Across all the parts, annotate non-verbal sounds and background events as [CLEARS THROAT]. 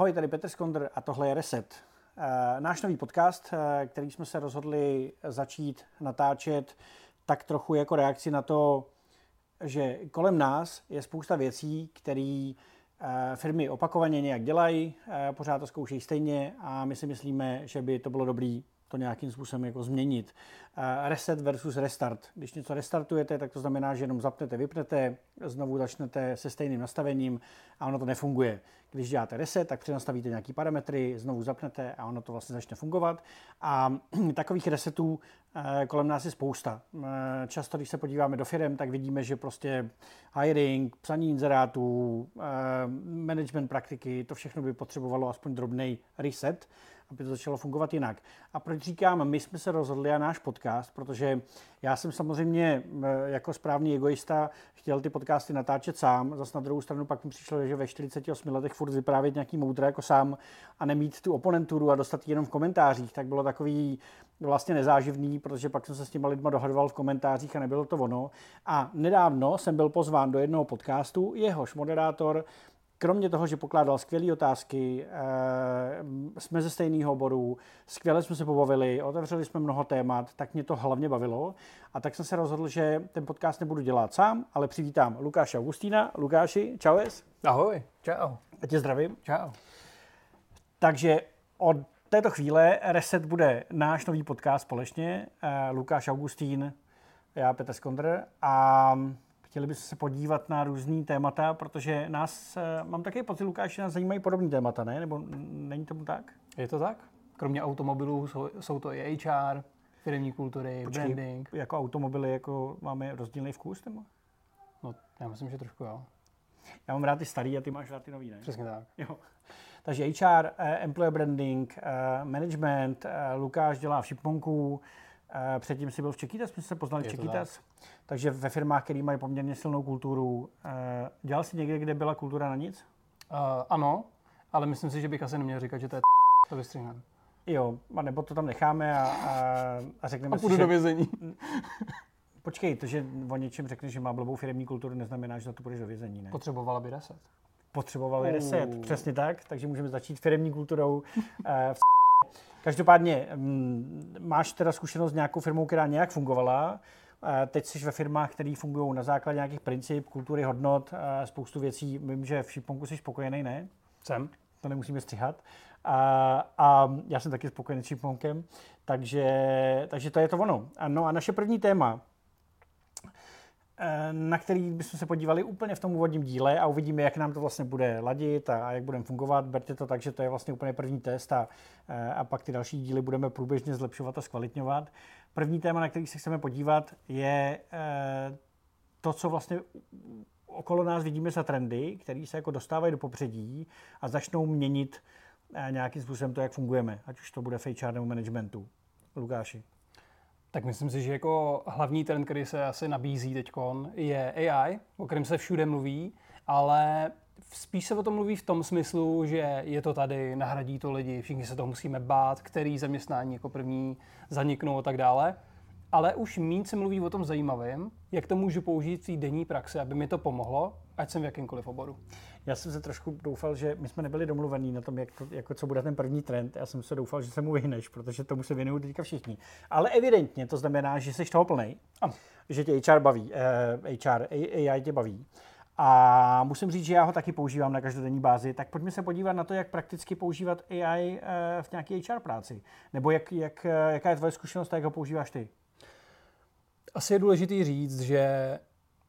Ahoj, tady Petr Skondr a tohle je Reset. Eh, náš nový podcast, eh, který jsme se rozhodli začít natáčet tak trochu jako reakci na to, že kolem nás je spousta věcí, které eh, firmy opakovaně nějak dělají, pořád to zkoušejí stejně a my si myslíme, že by to bylo dobré to nějakým způsobem jako změnit. Reset versus restart. Když něco restartujete, tak to znamená, že jenom zapnete, vypnete, znovu začnete se stejným nastavením a ono to nefunguje. Když děláte reset, tak přenastavíte nějaký parametry, znovu zapnete a ono to vlastně začne fungovat. A [CLEARS THROAT] takových resetů eh, kolem nás je spousta. Eh, často, když se podíváme do firm, tak vidíme, že prostě hiring, psaní inzerátů, eh, management praktiky, to všechno by potřebovalo aspoň drobný reset aby to začalo fungovat jinak. A proč říkám, my jsme se rozhodli a náš podcast, protože já jsem samozřejmě jako správný egoista chtěl ty podcasty natáčet sám, zase na druhou stranu pak mi přišlo, že ve 48 letech furt vyprávět nějaký moudra jako sám a nemít tu oponenturu a dostat jenom v komentářích, tak bylo takový vlastně nezáživný, protože pak jsem se s těma lidma dohadoval v komentářích a nebylo to ono. A nedávno jsem byl pozván do jednoho podcastu, jehož moderátor kromě toho, že pokládal skvělé otázky, eh, jsme ze stejného oboru, skvěle jsme se pobavili, otevřeli jsme mnoho témat, tak mě to hlavně bavilo. A tak jsem se rozhodl, že ten podcast nebudu dělat sám, ale přivítám Lukáše Augustína. Lukáši, čaues. Ahoj, čau. A tě zdravím. Čau. Takže od této chvíle Reset bude náš nový podcast společně. Eh, Lukáš Augustín, já Petr Skondr a Chtěli byste se podívat na různý témata, protože nás, eh, mám taky pocit, Lukáš, nás zajímají podobný témata, ne? Nebo není tomu tak? Je to tak? Kromě automobilů jsou, jsou to i HR, firmní kultury, Počkej, branding. Jako automobily jako máme rozdílný vkus, nebo? No, já myslím, že trošku jo. Já mám rád ty starý a ty máš rád ty nový, ne? Přesně tak. Jo. Takže HR, eh, employer branding, eh, management, Lukáš dělá v Šipmonku, Předtím si byl v Čekýtas, jsme se poznali v Čekýtas. Tak. Takže ve firmách, které mají poměrně silnou kulturu. Dělal jsi někde, kde byla kultura na nic? Uh, ano, ale myslím si, že bych asi neměl říkat, že to je to vystříhneme. Jo, a nebo to tam necháme a, a, a řekneme a si, do vězení. [LAUGHS] Počkej, to, že o něčem řekneš, že má blbou firmní kulturu, neznamená, že za to půjdeš do vězení, ne? Potřebovala by reset. Potřebovala by reset, přesně tak. Takže můžeme začít firmní kulturou uh, [LAUGHS] v Každopádně mm, máš teda zkušenost s nějakou firmou, která nějak fungovala. Teď jsi ve firmách, které fungují na základě nějakých princip, kultury, hodnot, spoustu věcí. Vím, že v Šiponku jsi spokojený, ne? Jsem. To nemusíme střihat. A, a já jsem taky spokojený s Šiponkem, takže, takže to je to ono. No a naše první téma Eh, na který bychom se podívali úplně v tom úvodním díle a uvidíme, jak nám to vlastně bude ladit a, a jak budeme fungovat. Berte to tak, že to je vlastně úplně první test a, eh, a pak ty další díly budeme průběžně zlepšovat a zkvalitňovat. První téma, na který se chceme podívat, je eh, to, co vlastně okolo nás vidíme za trendy, které se jako dostávají do popředí a začnou měnit nějakým způsobem to, jak fungujeme, ať už to bude v HR nebo managementu. Lukáši. Tak myslím si, že jako hlavní trend, který se asi nabízí teď, je AI, o kterém se všude mluví, ale spíš se o tom mluví v tom smyslu, že je to tady, nahradí to lidi, všichni se toho musíme bát, který zaměstnání jako první zaniknou a tak dále ale už méně se mluví o tom zajímavém, jak to můžu použít v té denní praxi, aby mi to pomohlo, ať jsem v jakýmkoliv oboru. Já jsem se trošku doufal, že my jsme nebyli domluvení na tom, jak to, jako co bude ten první trend. Já jsem se doufal, že se mu vyhneš, protože tomu se věnují teďka všichni. Ale evidentně to znamená, že jsi toho plný, že tě HR baví, eh, HR, AI tě baví. A musím říct, že já ho taky používám na každodenní bázi, tak pojďme se podívat na to, jak prakticky používat AI eh, v nějaké HR práci. Nebo jak, jak, eh, jaká je tvoje zkušenost a jak ho používáš ty? Asi je důležité říct, že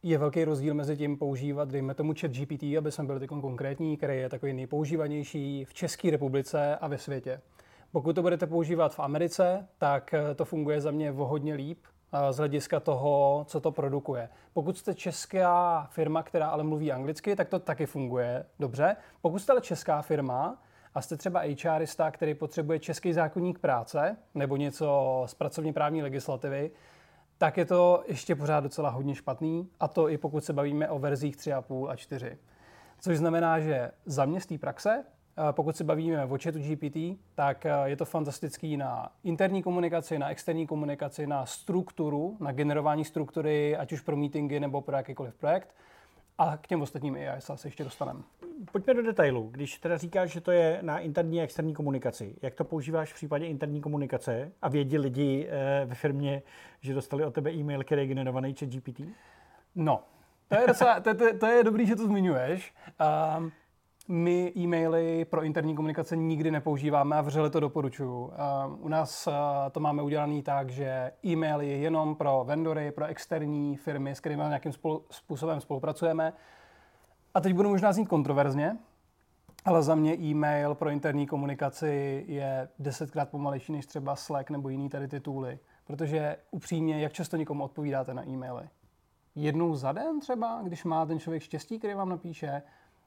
je velký rozdíl mezi tím používat, dejme tomu chat GPT, aby jsme byli takový konkrétní, který je takový nejpoužívanější v České republice a ve světě. Pokud to budete používat v Americe, tak eh, to funguje za mě o hodně líp eh, z hlediska toho, co to produkuje. Pokud jste česká firma, která ale mluví anglicky, tak to taky funguje dobře. Pokud jste ale česká firma a jste třeba HRista, který potřebuje český zákonník práce nebo něco z pracovní právní legislativy, tak je to ještě pořád docela hodně špatný, a to i pokud se bavíme o verzích 3,5 a 4. Což znamená, že za mě z té praxe, eh, pokud se bavíme o chatu GPT, tak eh, je to fantastický na interní komunikaci, na externí komunikaci, na strukturu, na generování struktury, ať už pro meetingy nebo pro jakýkoliv projekt. A k těm ostatním AI se ještě dostaneme. Pojďme do detailu. Když teda říkáš, že to je na interní a externí komunikaci, jak to používáš v případě interní komunikace a vědí lidi eh, ve firmě, že dostali od tebe e-mail, který je generovaný chat GPT? No, to je, docela, to, to, to je dobrý, že to zmiňuješ. Um, my e-maily pro interní komunikace nikdy nepoužíváme a vřele to doporučuju. Uh, u nás uh, to máme udělané tak, že e-mail je jenom pro vendory, pro externí firmy, s kterými nějakým spolu, způsobem spolupracujeme. A teď budu možná znít kontroverzně, ale za mě e-mail pro interní komunikaci je desetkrát pomalejší než třeba Slack nebo jiný tady ty tooly. Protože upřímně, jak často někomu odpovídáte na e-maily? Jednou za den třeba, když má ten člověk štěstí, který vám napíše,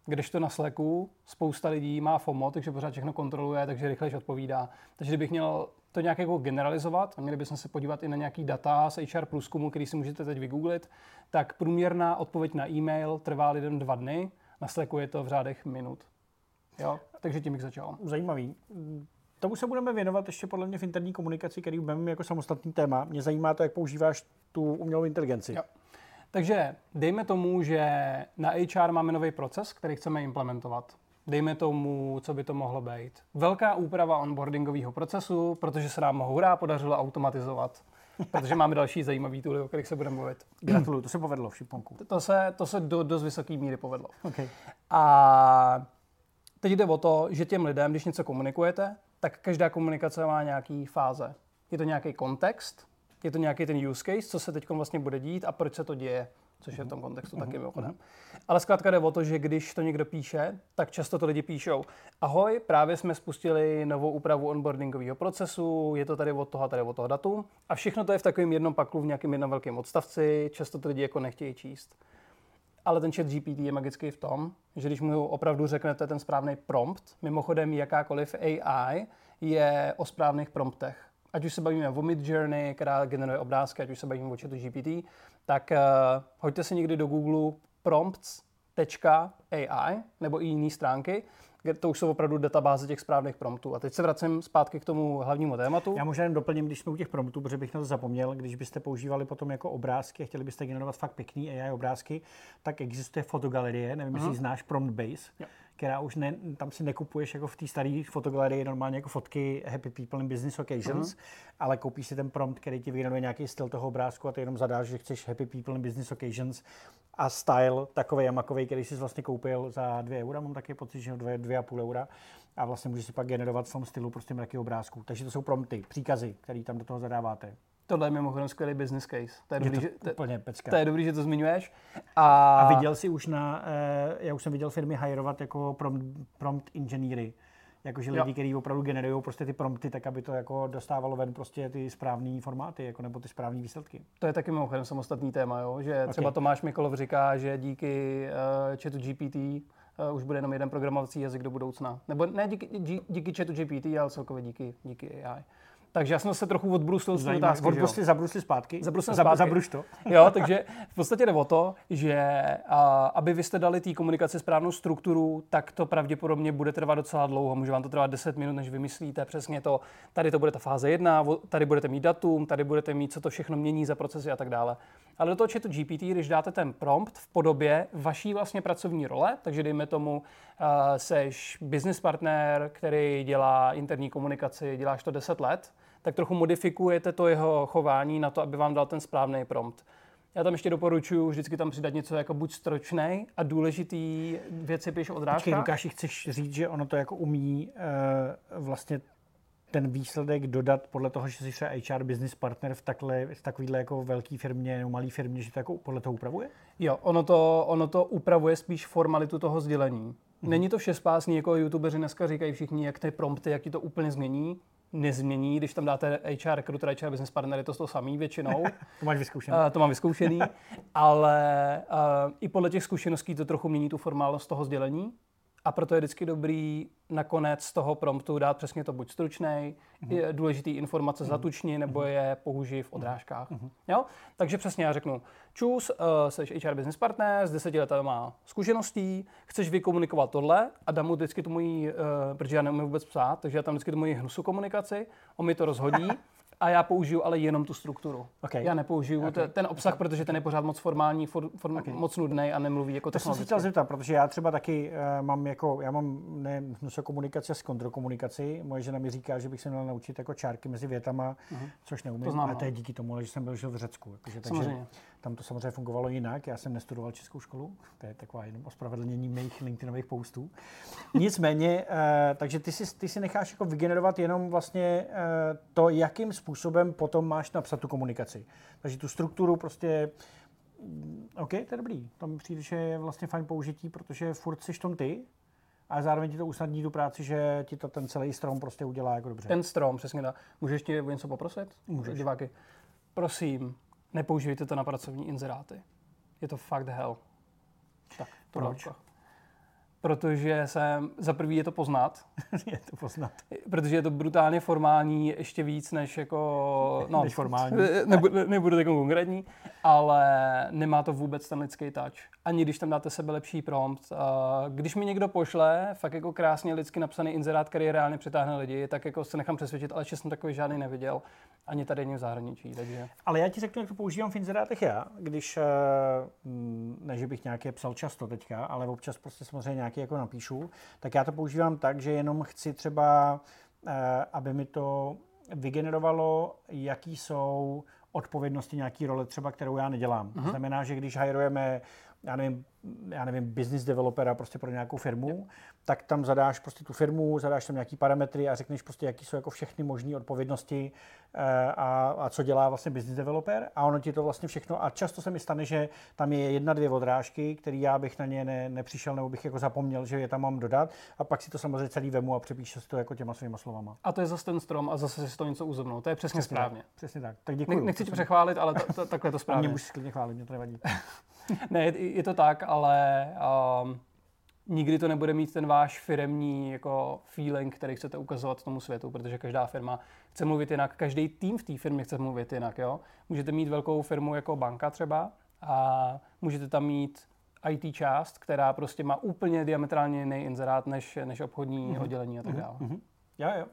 když to na Slacku spousta lidí má FOMO, takže pořád všechno kontroluje, takže rychlejš odpovídá. Takže kdybych měl to nějak jako generalizovat, a měli bychom se podívat i na nějaký data z HR průzkumu, který si můžete teď vygooglit, tak průměrná odpověď na e-mail trvá lidem dva dny, na Slacku je to v řádech minut. Jo? Takže tím bych začal. Zajímavý. Tomu se budeme věnovat ještě podle mě v interní komunikaci, který budeme jako samostatný téma. Mě zajímá to, jak používáš tu umělou inteligenci. Jo. Takže dejme tomu, že na HR máme nový proces, který chceme implementovat. Dejme tomu, co by to mohlo být. Velká úprava onboardingového procesu, protože se nám hurá podařilo automatizovat. [LAUGHS] Protože máme další zajímavý tooly, o kterých se budeme mluvit. [CLEARS THROAT] Gratuluju, to se povedlo v Šiponku. To se, to se do dost vysoké míry povedlo. Okay. A teď jde o to, že těm lidem, když něco komunikujete, tak každá komunikace má nějaký fáze. Je to nějaký kontext, je to nějaký ten use case, co se teď vlastně bude dít a proč se to děje, což je v tom kontextu taky mimochodem. Ale zkrátka jde o to, že když to někdo píše, tak často to lidi píšou. Ahoj, právě jsme spustili novou úpravu onboardingového procesu, je to tady od toho a tady od toho datum. A všechno to je v takovém jednom paklu v nějakém jednom velkém odstavci, často to lidi jako nechtějí číst. Ale ten chat GPT je magický v tom, že když mu opravdu řeknete ten správný prompt, mimochodem jakákoliv AI je o správných promptech ať už se bavíme o Mid Journey, která generuje obrázky, ať už se bavíme o chatu GPT, tak uh, hoďte si někdy do Google prompts.ai nebo i jiné stránky, to už jsou opravdu databáze těch správných promptů. A teď se vracím zpátky k tomu hlavnímu tématu. Já možná jen doplním, když jsme u těch promptů, protože bych na to zapomněl, když byste používali potom jako obrázky a chtěli byste generovat fakt pěkný AI obrázky, tak existuje fotogalerie, nevím, uh-huh. jestli mhm. znáš Prompt Base. Jo která už ne, tam si nekupuješ jako v té staré fotogalerii normálně jako fotky Happy People in Business Occasions, uh-huh. ale koupíš si ten prompt, který ti vygeneruje nějaký styl toho obrázku a ty jenom zadáš, že chceš Happy People in Business Occasions a style takový jamakový, který jsi vlastně koupil za 2 eura, mám taky pocit, že 2,5 eura a vlastně můžeš si pak generovat v tom stylu prostě mraky obrázků. Takže to jsou prompty, příkazy, které tam do toho zadáváte. Tohle je mimochodem skvělý business case. To je, dobrý, je to že, úplně pecka. To je dobrý, že to zmiňuješ. A, a viděl jsi už na, eh, já už jsem viděl firmy hajrovat jako prompt, prompt inženýry. Jakože lidi, kteří opravdu generují prostě ty prompty, tak aby to jako dostávalo ven prostě ty správné formáty, jako nebo ty správné výsledky. To je taky mimochodem samostatný téma, jo? že okay. třeba Tomáš Mikolov říká, že díky uh, chatu GPT uh, už bude jenom jeden programovací jazyk do budoucna. Nebo ne díky, díky, díky chatu GPT, ale celkově díky, díky AI. Takže já jsem se trochu odbrusil z té otázky. Odbrusli, zabrusli zpátky. Zabrusli zpátky. Zabruš to. [LAUGHS] Jo, takže v podstatě jde o to, že a, aby vy jste dali té komunikaci správnou strukturu, tak to pravděpodobně bude trvat docela dlouho. Může vám to trvat 10 minut, než vymyslíte přesně to. Tady to bude ta fáze 1, tady budete mít datum, tady budete mít, co to všechno mění za procesy a tak dále. Ale do toho chatu GPT, když dáte ten prompt v podobě vaší vlastně pracovní role, takže dejme tomu, uh, seš business partner, který dělá interní komunikaci, děláš to 10 let, tak trochu modifikujete to jeho chování na to, aby vám dal ten správný prompt. Já tam ještě doporučuji vždycky tam přidat něco jako buď stročnej a důležitý věci píš odrážka. Počkej, Lukáši, chceš říct, že ono to jako umí uh, vlastně ten výsledek dodat podle toho, že jsi třeba HR business partner v, takhle, v takovýhle jako velké firmě nebo malé firmě, že to jako podle toho upravuje? Jo, ono to, ono to upravuje spíš formalitu toho sdělení. Mm-hmm. Není to všespásný, jako youtubeři dneska říkají všichni, jak ty prompty, jak ti to úplně změní nezmění, když tam dáte HR recruiter, HR business partner, je to to samý většinou. [LAUGHS] to máš vyzkoušený. Uh, to mám vyzkoušený, [LAUGHS] ale uh, i podle těch zkušeností to trochu mění tu formálnost toho sdělení. A proto je vždycky dobrý nakonec z toho promptu dát přesně to buď stručný, mm-hmm. důležitý informace mm-hmm. zatučni, nebo mhm. je použij v odrážkách. Mm-hmm. Jo? Takže přesně já řeknu, čus, uh, jsi HR business partner s deseti má zkušeností, chceš vykomunikovat tohle a dám mu vždycky tu moji, uh, protože já neumím vůbec psát, takže já tam vždycky tu moji hnusu komunikaci, on mi to rozhodí [LAUGHS] a já použiju ale jenom tu strukturu. Okay. Já nepoužiju okay. ten obsah, protože ten je pořád moc formální, for, for, okay. moc nudný a nemluví jako To jsem se chtěl zeptat, protože já třeba taky uh, mám jako, já mám ne komunikaci a kontrokomunikaci. Moje žena mi říká, že bych se měl naučit jako čárky mezi větama, uh-huh. což neumím. To znám, a to je no. díky tomu, že jsem byl žil v Řecku. Jakože, takže samozřejmě. Tam to samozřejmě fungovalo jinak. Já jsem nestudoval českou školu, to je taková jenom ospravedlnění mých LinkedInových postů. Nicméně, uh, takže ty si, ty si necháš jako vygenerovat jenom vlastně uh, to, jakým způsobem potom máš napsat tu komunikaci. Takže tu strukturu prostě mm, OK, to je dobrý. To mi přijde, že je vlastně fajn použití, protože furt jsi tom ty, a zároveň ti to usnadní tu práci, že ti to ten celý strom prostě udělá jako dobře. Ten strom, přesně tak. Můžeš ještě něco poprosit? Můžeš. Diváky. Prosím, nepoužívejte to na pracovní inzeráty. Je to fakt hell. Tak, to Proč? Protože jsem, za prvý je to poznat. [LAUGHS] je to poznat. Protože je to brutálně formální, ještě víc než jako... [LAUGHS] No, než formální. Nebudu, nebudu tak konkrétní, ale nemá to vůbec ten lidský touch. Ani když tam dáte sebe lepší prompt. Když mi někdo pošle fakt jako krásně lidsky napsaný inzerát, který reálně přitáhne lidi, tak jako se nechám přesvědčit, ale ještě jsem takový žádný neviděl. Ani tady, ani v zahraničí. Takže... Ale já ti řeknu, jak to používám v inzerátech já, když, eh, ne, že bych nějaké psal často teďka, ale občas prostě samozřejmě nějaký jako napíšu, tak já to používám tak, že jenom chci třeba, eh, aby mi to vygenerovalo, jaký jsou odpovědnosti nějaký role třeba, kterou já nedělám. Uh-huh. To znamená, že když hajrujeme já nevím, já nevím, business developera prostě pro nějakou firmu, yep. tak tam zadáš prostě tu firmu, zadáš tam nějaký parametry a řekneš prostě, jaký jsou jako všechny možné odpovědnosti eh, a, a, co dělá vlastně business developer a ono ti to vlastně všechno a často se mi stane, že tam je jedna, dvě odrážky, které já bych na ně ne, nepřišel nebo bych jako zapomněl, že je tam mám dodat a pak si to samozřejmě celý vemu a přepíše si to jako těma svýma slovama. A to je zase ten strom a zase si to něco uzovnou. To je přesně, přesně správně. Tak, přesně tak. Tak děkuji. Ne, nechci tě přechválit, ale to, to, takhle to správně. Mě musíš klidně chválit, mě to nevadí. [LAUGHS] [LAUGHS] ne, je, to tak, ale um, nikdy to nebude mít ten váš firemní jako feeling, který chcete ukazovat tomu světu, protože každá firma chce mluvit jinak, každý tým v té firmě chce mluvit jinak. Jo? Můžete mít velkou firmu jako banka třeba a můžete tam mít IT část, která prostě má úplně diametrálně jiný inzerát než, než obchodní mm-hmm. oddělení a tak mhm. dále. Mm-hmm. Jo, jo.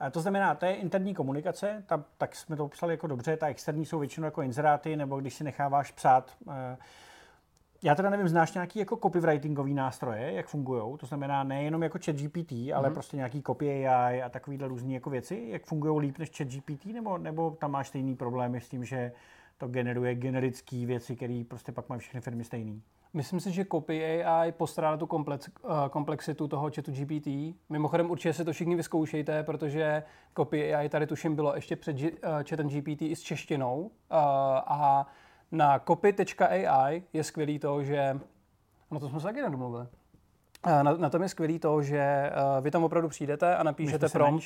A to znamená, to je interní komunikace, ta, tak jsme to popsali jako dobře, ta externí jsou většinou jako inzeráty, nebo když si necháváš psát eh, já teda nevím, znáš nějaký jako copywritingový nástroje, jak fungují? To znamená nejenom jako ChatGPT, mm-hmm. ale mhm. prostě nějaký copy AI a takovýhle různé jako věci. Jak fungují líp než ChatGPT, nebo, nebo tam máš stejný problémy s tím, že to generuje generické věci, které prostě pak mají všechny firmy stejný? Myslím si, že Copy AI postrádá tu komplex, uh, komplexitu toho chatu GPT. Mimochodem určitě se to všichni vyzkoušejte, protože Copy AI tady tuším bylo ještě před uh, chatem GPT i s češtinou. Uh, a na copy.ai je skvělý to, že... No to jsme se taky nedomluvili. Na, na tom je skvělý to, že uh, vy tam opravdu přijdete a napíšete prom...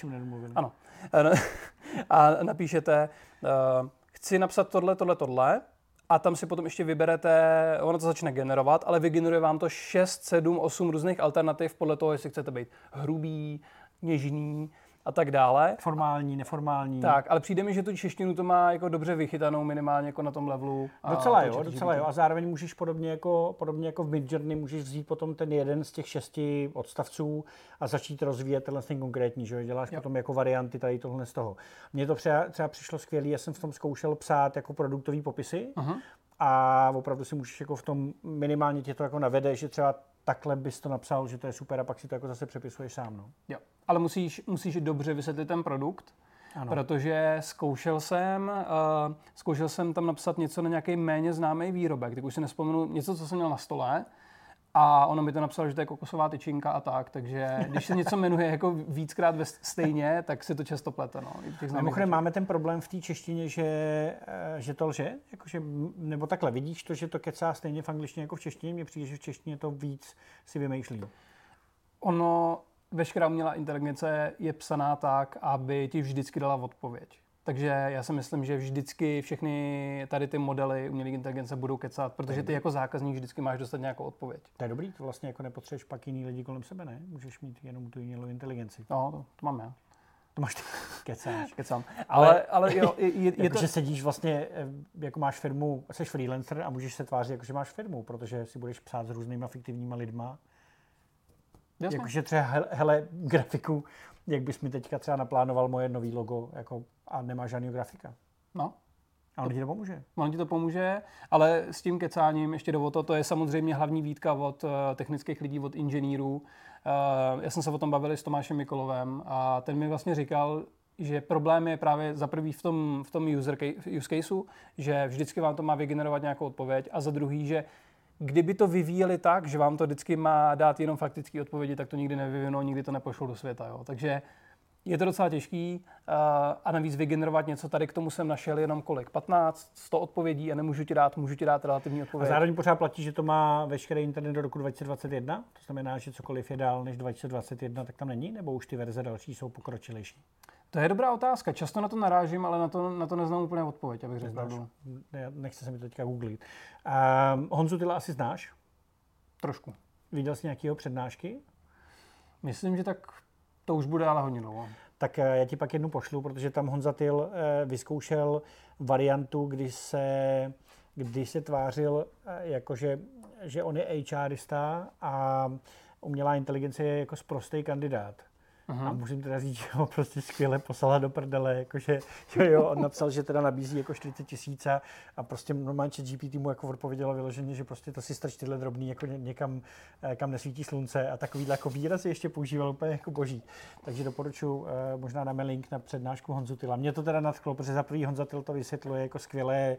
Ano. [LAUGHS] a napíšete, uh, chci napsat tohle, tohle, tohle a tam si potom ještě vyberete, ono to začne generovat, ale vygeneruje vám to 6, 7, 8 různých alternativ podle toho, jestli chcete být hrubý, něžný, a tak dále. Formální, neformální. Tak, ale přijde mi, že tu češtinu to má jako dobře vychytanou minimálně jako na tom levelu. Docela jo, docela jo. A zároveň můžeš podobně jako, podobně jako v Midjourney, můžeš vzít potom ten jeden z těch šesti odstavců a začít rozvíjet tenhle ten konkrétní, že děláš jo. potom jako varianty tady tohle z toho. Mně to třeba, třeba přišlo skvělé, já jsem v tom zkoušel psát jako produktový popisy, uh-huh a opravdu si můžeš jako v tom minimálně tě to jako navede, že třeba takhle bys to napsal, že to je super a pak si to jako zase přepisuješ sám. No. Jo, ale musíš, musíš dobře vysvětlit ten produkt, ano. protože zkoušel jsem, uh, zkoušel jsem tam napsat něco na nějaký méně známý výrobek, tak už si nespomenu něco, co jsem měl na stole a ono mi to napsalo, že to je kokosová tyčinka a tak, takže když se něco jmenuje jako víckrát ve stejně, tak si to často plete. No, Mimochodem máme ten problém v té češtině, že, eh, že to lže, jakože, nebo takhle, vidíš to, že to kecá stejně v angličtině jako v češtině, mně přijde, že v češtině to víc si vymýšlí. Ono, veškerá umělá inteligence je psaná tak, aby ti vždycky dala odpověď. Takže já si myslím, že vždycky všechny tady ty modely umělé inteligence budou kecat, protože ty jako zákazník vždycky máš dostat nějakou odpověď. To je dobrý, to vlastně jako nepotřebuješ pak jiný lidi kolem sebe, ne? Můžeš mít jenom tu umělou inteligenci. No, to, to mám já. To máš ty. [LAUGHS] Kecáš. Kecám. Ale, ale, ale jo, je, je, jako, to... že sedíš vlastně, eh, jako máš firmu, jsi freelancer a můžeš se tvářit, jako že máš firmu, protože si budeš psát s různýma fiktivníma lidma. Jakože třeba, hele, grafiku, jak bys mi teďka třeba naplánoval moje nový logo, jako a nemá žádného grafika. No, A on ti to pomůže. On ti to pomůže, ale s tím kecáním ještě do to, to je samozřejmě hlavní výtka od uh, technických lidí, od inženýrů. Uh, já jsem se o tom bavil s Tomášem Mikolovem a ten mi vlastně říkal, že problém je právě za prvý v tom, v tom user case, use caseu, že vždycky vám to má vygenerovat nějakou odpověď a za druhý, že kdyby to vyvíjeli tak, že vám to vždycky má dát jenom faktické odpovědi, tak to nikdy nevyvinou, nikdy to nepošlou do světa. Jo. Takže je to docela těžký uh, a navíc vygenerovat něco, tady k tomu jsem našel jenom kolik? 15, 100 odpovědí a nemůžu ti dát, můžu ti dát relativní A odpověď. zároveň pořád platí, že to má veškerý internet do roku 2021. To znamená, že cokoliv je dál než 2021, tak tam není, nebo už ty verze další jsou pokročilejší. To je dobrá otázka. Často na to narážím, ale na to, na to neznám úplně odpověď, abych řekl nechce se mi to teďka googlit. Um, Honzu Tyla asi znáš? Trošku. Viděl jsi nějakého přednášky? Myslím, že tak to už bude ale hodně dlouho. Tak eh, já ti pak jednu pošlu, protože tam Honza Tyl eh, vyzkoušel variantu, kdy se, kdy se tvářil, eh, jakože, že on je HRista a umělá inteligence je jako sprostý kandidát. Mhm. A musím teda říct, že ho prostě skvěle poslala do prdele, jakože, že jo, on napsal, že teda nabízí jako 40 tisíc a, prostě normálně GPT mu jako odpovědělo vyloženě, že prostě to si strč tyhle drobný jako ně- někam, eh, kam nesvítí slunce a takovýhle jako výrazy ještě používal úplně jako boží. Takže doporučuji, eh, možná dáme link na přednášku Honzu Tyla. Mě to teda nadchlo, protože za prvý Honza Tyl to vysvětluje jako skvělé,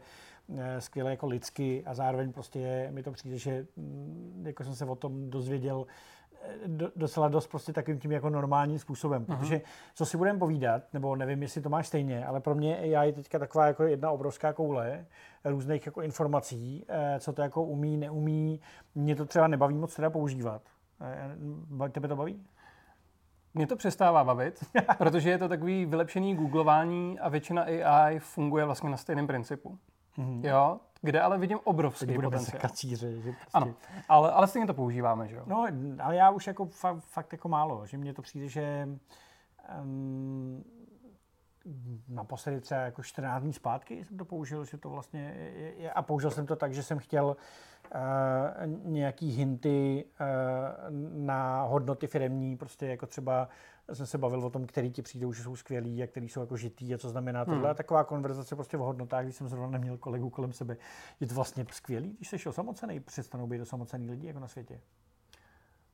eh, skvěle jako lidsky a zároveň prostě je, mi to přijde, že mm, jako jsem se o tom dozvěděl do, docela dost prostě takovým tím jako normálním způsobem, protože co si budeme povídat, nebo nevím, jestli to máš stejně, ale pro mě AI je teďka taková jako jedna obrovská koule různých jako informací, eh, co to jako umí, neumí. Mě to třeba nebaví moc teda používat. Eh, Tebe to baví? Mě to přestává bavit, [LAUGHS] protože je to takový vylepšený googlování a většina AI funguje vlastně na stejném principu. Mhm. Jo, kde ale vidím obrovský Teď budeme se potenciál. kacíře. Že prostě... Ano, ale, ale stejně to používáme, že jo? No, ale já už jako fa- fakt jako málo, že mně to přijde, že um, naposledy třeba jako 14 dní zpátky jsem to použil, že to vlastně je, je, a použil jsem to tak, že jsem chtěl uh, nějaký hinty uh, na hodnoty firemní, prostě jako třeba jsem se bavil o tom, který ti přijdou, že jsou skvělí a který jsou jako žitý a co znamená tohle. Hmm. A taková konverzace prostě o hodnotách, když jsem zrovna neměl kolegu kolem sebe. Je to vlastně skvělý, když jsi osamocený, přestanou být osamocený lidi jako na světě.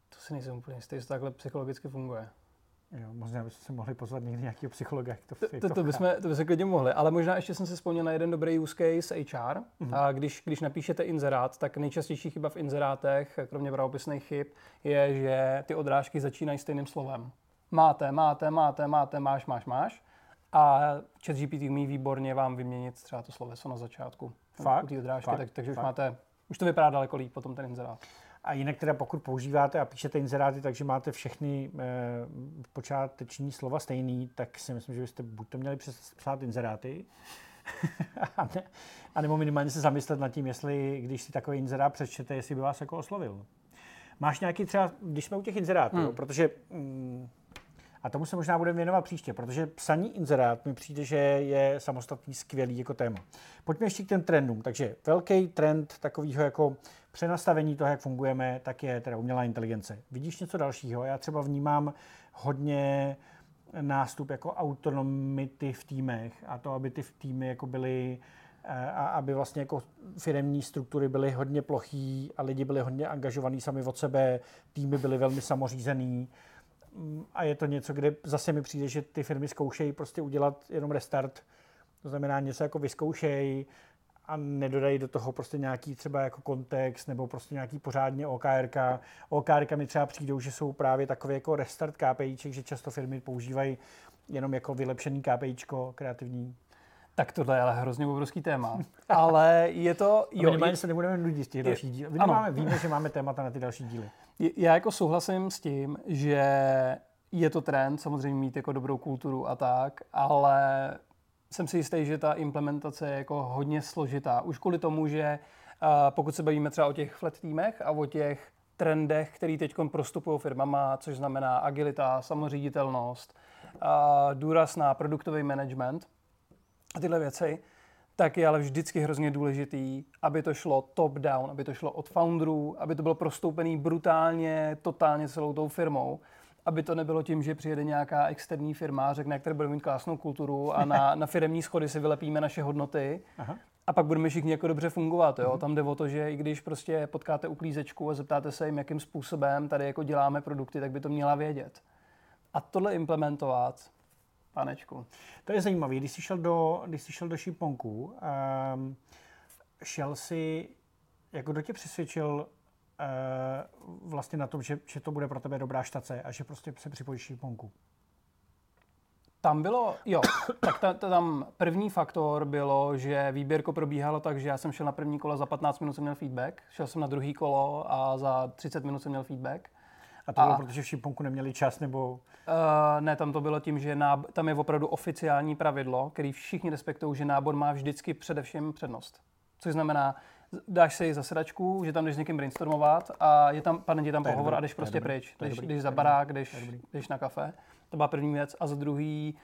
To si nejsem úplně jistý, jestli to takhle psychologicky funguje. Jo, možná bychom se mohli pozvat někdy nějakého psychologa, jak to, To, jak to, to, bychom, to bychom klidně mohli, ale možná ještě jsem si vzpomněl na jeden dobrý use case HR. Mhm. A když, když napíšete inzerát, tak nejčastější chyba v inzerátech, kromě pravopisných chyb, je, že ty odrážky začínají stejným slovem. Máte, máte, máte, máte, máš, máš, máš. A ChatGPT umí výborně vám vyměnit třeba to sloveso na začátku. Fakt? Té odrážky, Fakt? tak, takže už Fakt? máte, už to vypadá daleko líp potom ten inzerát. A jinak teda pokud používáte a píšete inzeráty, takže máte všechny eh, počáteční slova stejný, tak si myslím, že byste buď to měli přes psát inzeráty, [LAUGHS] a, ne, a nebo minimálně se zamyslet nad tím, jestli, když si takový inzerát přečtete, jestli by vás jako oslovil. Máš nějaký třeba, když jsme u těch inzerátů, Hmm. hmm. protože, mm, a tomu se možná budeme věnovat příště, protože psaní inzerát mi přijde, že je samostatný skvělý jako téma. Pojďme ještě k těm trendům. Takže velký trend takového jako přenastavení toho, jak fungujeme, tak je teda umělá inteligence. Vidíš něco dalšího? Já třeba vnímám hodně nástup jako autonomity v týmech a to, aby ty týmy jako byly eh, a aby vlastně jako firemní struktury byly hodně plochý a lidi byli hodně angažovaní sami od sebe, týmy byly velmi samořízený a je to něco, kde zase mi přijde, že ty firmy zkoušejí prostě udělat jenom restart, to znamená něco jako vyzkoušej a nedodají do toho prostě nějaký třeba jako kontext nebo prostě nějaký pořádně OKRK. OKRK mi třeba přijdou, že jsou právě takové jako restart KPIček, že často firmy používají jenom jako vylepšený KPIčko kreativní. Tak tohle je ale hrozně obrovský téma. [LAUGHS] Ale je to... Jo, Jo, minimálně je- se nebudeme nudit z těch dalších dílů. Máme, víme, že máme témata na ty další díly. Já jako souhlasím s tím, že je to trend samozřejmě mít jako dobrou kulturu a tak, ale jsem si jistý, že ta implementace je jako hodně složitá. Už kvůli tomu, že uh, pokud se bavíme třeba o těch flat týmech a o těch trendech, který teď prostupují firmama, což znamená agilita, samoříditelnost, uh, důraz na produktový management a tyhle věci, tak je ale vždycky hrozně důležitý, aby to šlo top-down, aby to šlo od founderů, aby to bylo prostoupený brutálně, totálně celou tou firmou aby to nebylo tím, že přijede nějaká externí firma, řekne, jak tady budeme mít krásnou kulturu a na, na firemní schody si vylepíme naše hodnoty Aha. a pak budeme všichni jako dobře fungovat. Jo? Mm-hmm. Tam jde o to, že i když prostě potkáte uklízečku a zeptáte se jim, jakým způsobem tady jako děláme produkty, tak by to měla vědět. A tohle implementovat, panečku. To je zajímavé. Když jsi šel do, když jsi šel do Šiponku, um, šel si, jako kdo tě přesvědčil uh, vlastně na tom, že, že to bude pro tebe dobrá štace a že prostě se připojíš Šiponku? Tam bylo, jo, tak ta, ta, tam první faktor bylo, že výběrko probíhalo tak, že já jsem šel na první kolo, za 15 minut jsem měl feedback, šel jsem na druhý kolo a za 30 minut jsem měl feedback. A to bylo, a, protože v Šiponku neměli čas, nebo? Uh, ne, tam to bylo tím, že náb- tam je opravdu oficiální pravidlo, který všichni respektují, že nábor má vždycky především přednost. Což znamená, dáš si zasedačku, že tam jdeš s někým brainstormovat a je tam, padne ti tam pohovor a jdeš prostě pryč. Jdeš, jdeš za barák, jdeš, jdeš na kafe. To byla první věc. A za druhý,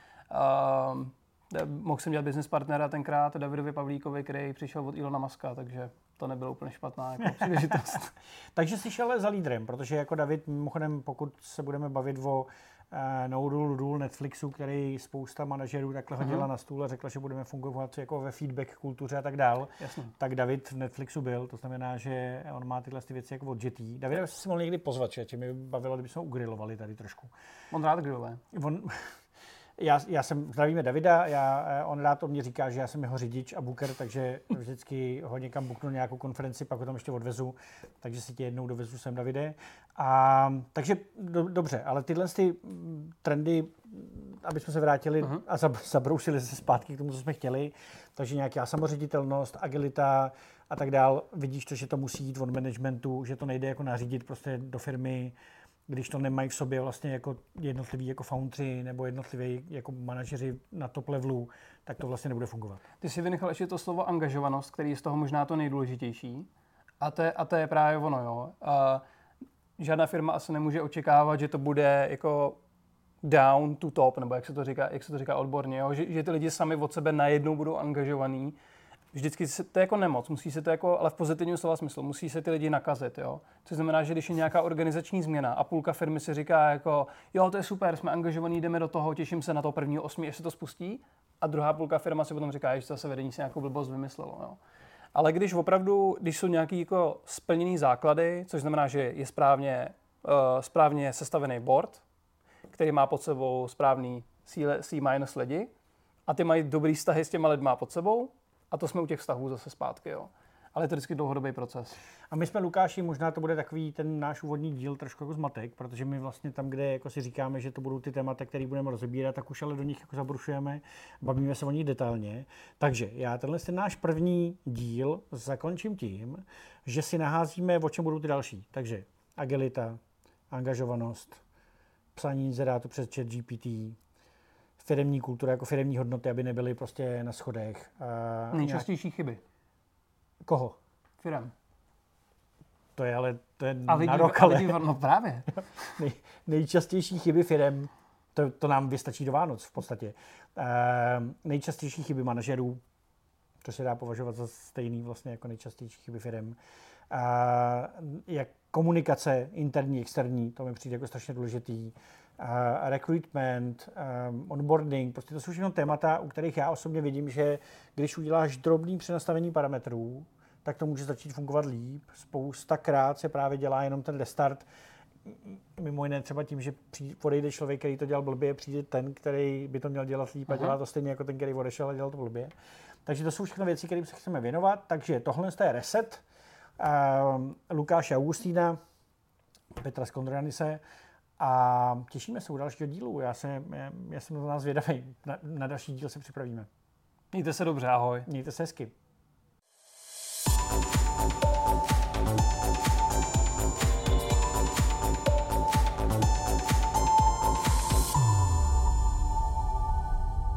uh, mohl jsem dělat business partnera tenkrát Davidovi Pavlíkovi, který přišel od Ilona Maska, takže to nebylo úplně špatná jako [LAUGHS] příležitost. [LAUGHS] takže jsi šel za lídrem, protože jako David, mimochodem, pokud se budeme bavit o uh, Nodul, Dul, Netflixu, který spousta manažerů takhle hodila uh-huh. na stůl a řekla, že budeme fungovat jako ve feedback kultuře a tak dál, Jasně. tak David v Netflixu byl, to znamená, že on má tyhle ty věci jako od JT. David si mohl někdy pozvat, že mě bavilo, kdybychom ugrilovali tady trošku. On rád griluje. On, [LAUGHS] já, já jsem, zdravíme Davida, já, eh, on rád o mě říká, že já jsem jeho řidič a booker, takže vždycky ho někam buknu nějakou konferenci, pak ho tam ještě odvezu, takže si tě jednou dovezu sem, Davide. A, takže do, dobře, ale tyhle ty mm, trendy, aby jsme se vrátili uh-huh. a zabrousili se zpátky k tomu, co jsme chtěli, takže nějaká samoředitelnost, agilita a tak dál, vidíš to, že to musí jít od managementu, že to nejde jako nařídit prostě do firmy, když to nemají v sobě vlastně jako jednotliví jako foundry nebo jednotliví jako manažeři na top levelu, tak to vlastně nebude fungovat. Ty si vynechal ještě to slovo angažovanost, který je z toho možná to nejdůležitější. A to je, a to je právě ono, jo. A žádná firma asi nemůže očekávat, že to bude jako down to top, nebo jak se to říká, jak se to říká odborně, jo? Že, že ty lidi sami od sebe najednou budou angažovaní vždycky se, to je jako nemoc, musí se to jako, ale v pozitivním slova smyslu, musí se ty lidi nakazit, jo. Což znamená, že když je nějaká organizační změna a půlka firmy si říká jako, jo, to je super, jsme angažovaní, jdeme do toho, těším se na to prvního osmi, až se to spustí, a druhá půlka firma si potom říká, že zase vedení si nějakou blbost vymyslelo, jo. Ale když opravdu, když jsou nějaký jako splněný základy, což znamená, že je správně, uh, správně sestavený board, který má pod sebou správný C- lidi, a ty mají dobrý vztahy s těma lidma pod sebou, a to jsme u těch vztahů zase zpátky, jo. Ale je to vždycky dlouhodobý proces. A my jsme, Lukáši, možná to bude takový ten náš úvodní díl trošku jako zmatek, protože my vlastně tam, kde jako si říkáme, že to budou ty témata, které budeme rozebírat, tak už ale do nich jako zabrušujeme, bavíme se o nich detailně. Takže já tenhle ten náš první díl zakončím tím, že si naházíme, o čem budou ty další. Takže agilita, angažovanost, psaní inzerátu přes chat GPT, firemní kultura, jako firemní hodnoty, aby nebyly prostě na schodech. Nejčastější nějak... chyby. Koho? Firem. To je ale to je a lidi, na rok, ale... Lidi, no právě. [LAUGHS] Nej, nejčastější chyby firem, to, to nám vystačí do Vánoc v podstatě. Uh, nejčastější chyby manažerů, to se dá považovat za stejný vlastně jako nejčastější chyby firem. Uh, jak komunikace interní, externí, to mi přijde jako strašně důležitý uh, recruitment, um, onboarding, prostě to jsou všechno témata, u kterých já osobně vidím, že když uděláš drobný přenastavení parametrů, tak to může začít fungovat líp. Spousta krát se právě dělá jenom ten restart, mimo jiné třeba tím, že odejde člověk, který to dělal blbě, přijde ten, který by to měl dělat líp a dělá to stejně jako ten, který odešel a dělal to blbě. Takže to jsou všechno věci, kterým se chceme věnovat. Takže tohle je reset. Uh, Lukáše Augustína, Petra Skondranise, a těšíme se u dalšího dílu. Já, se, já, já jsem na nás vědavý. Na, na další díl se připravíme. Mějte se dobře, ahoj. Mějte se hezky.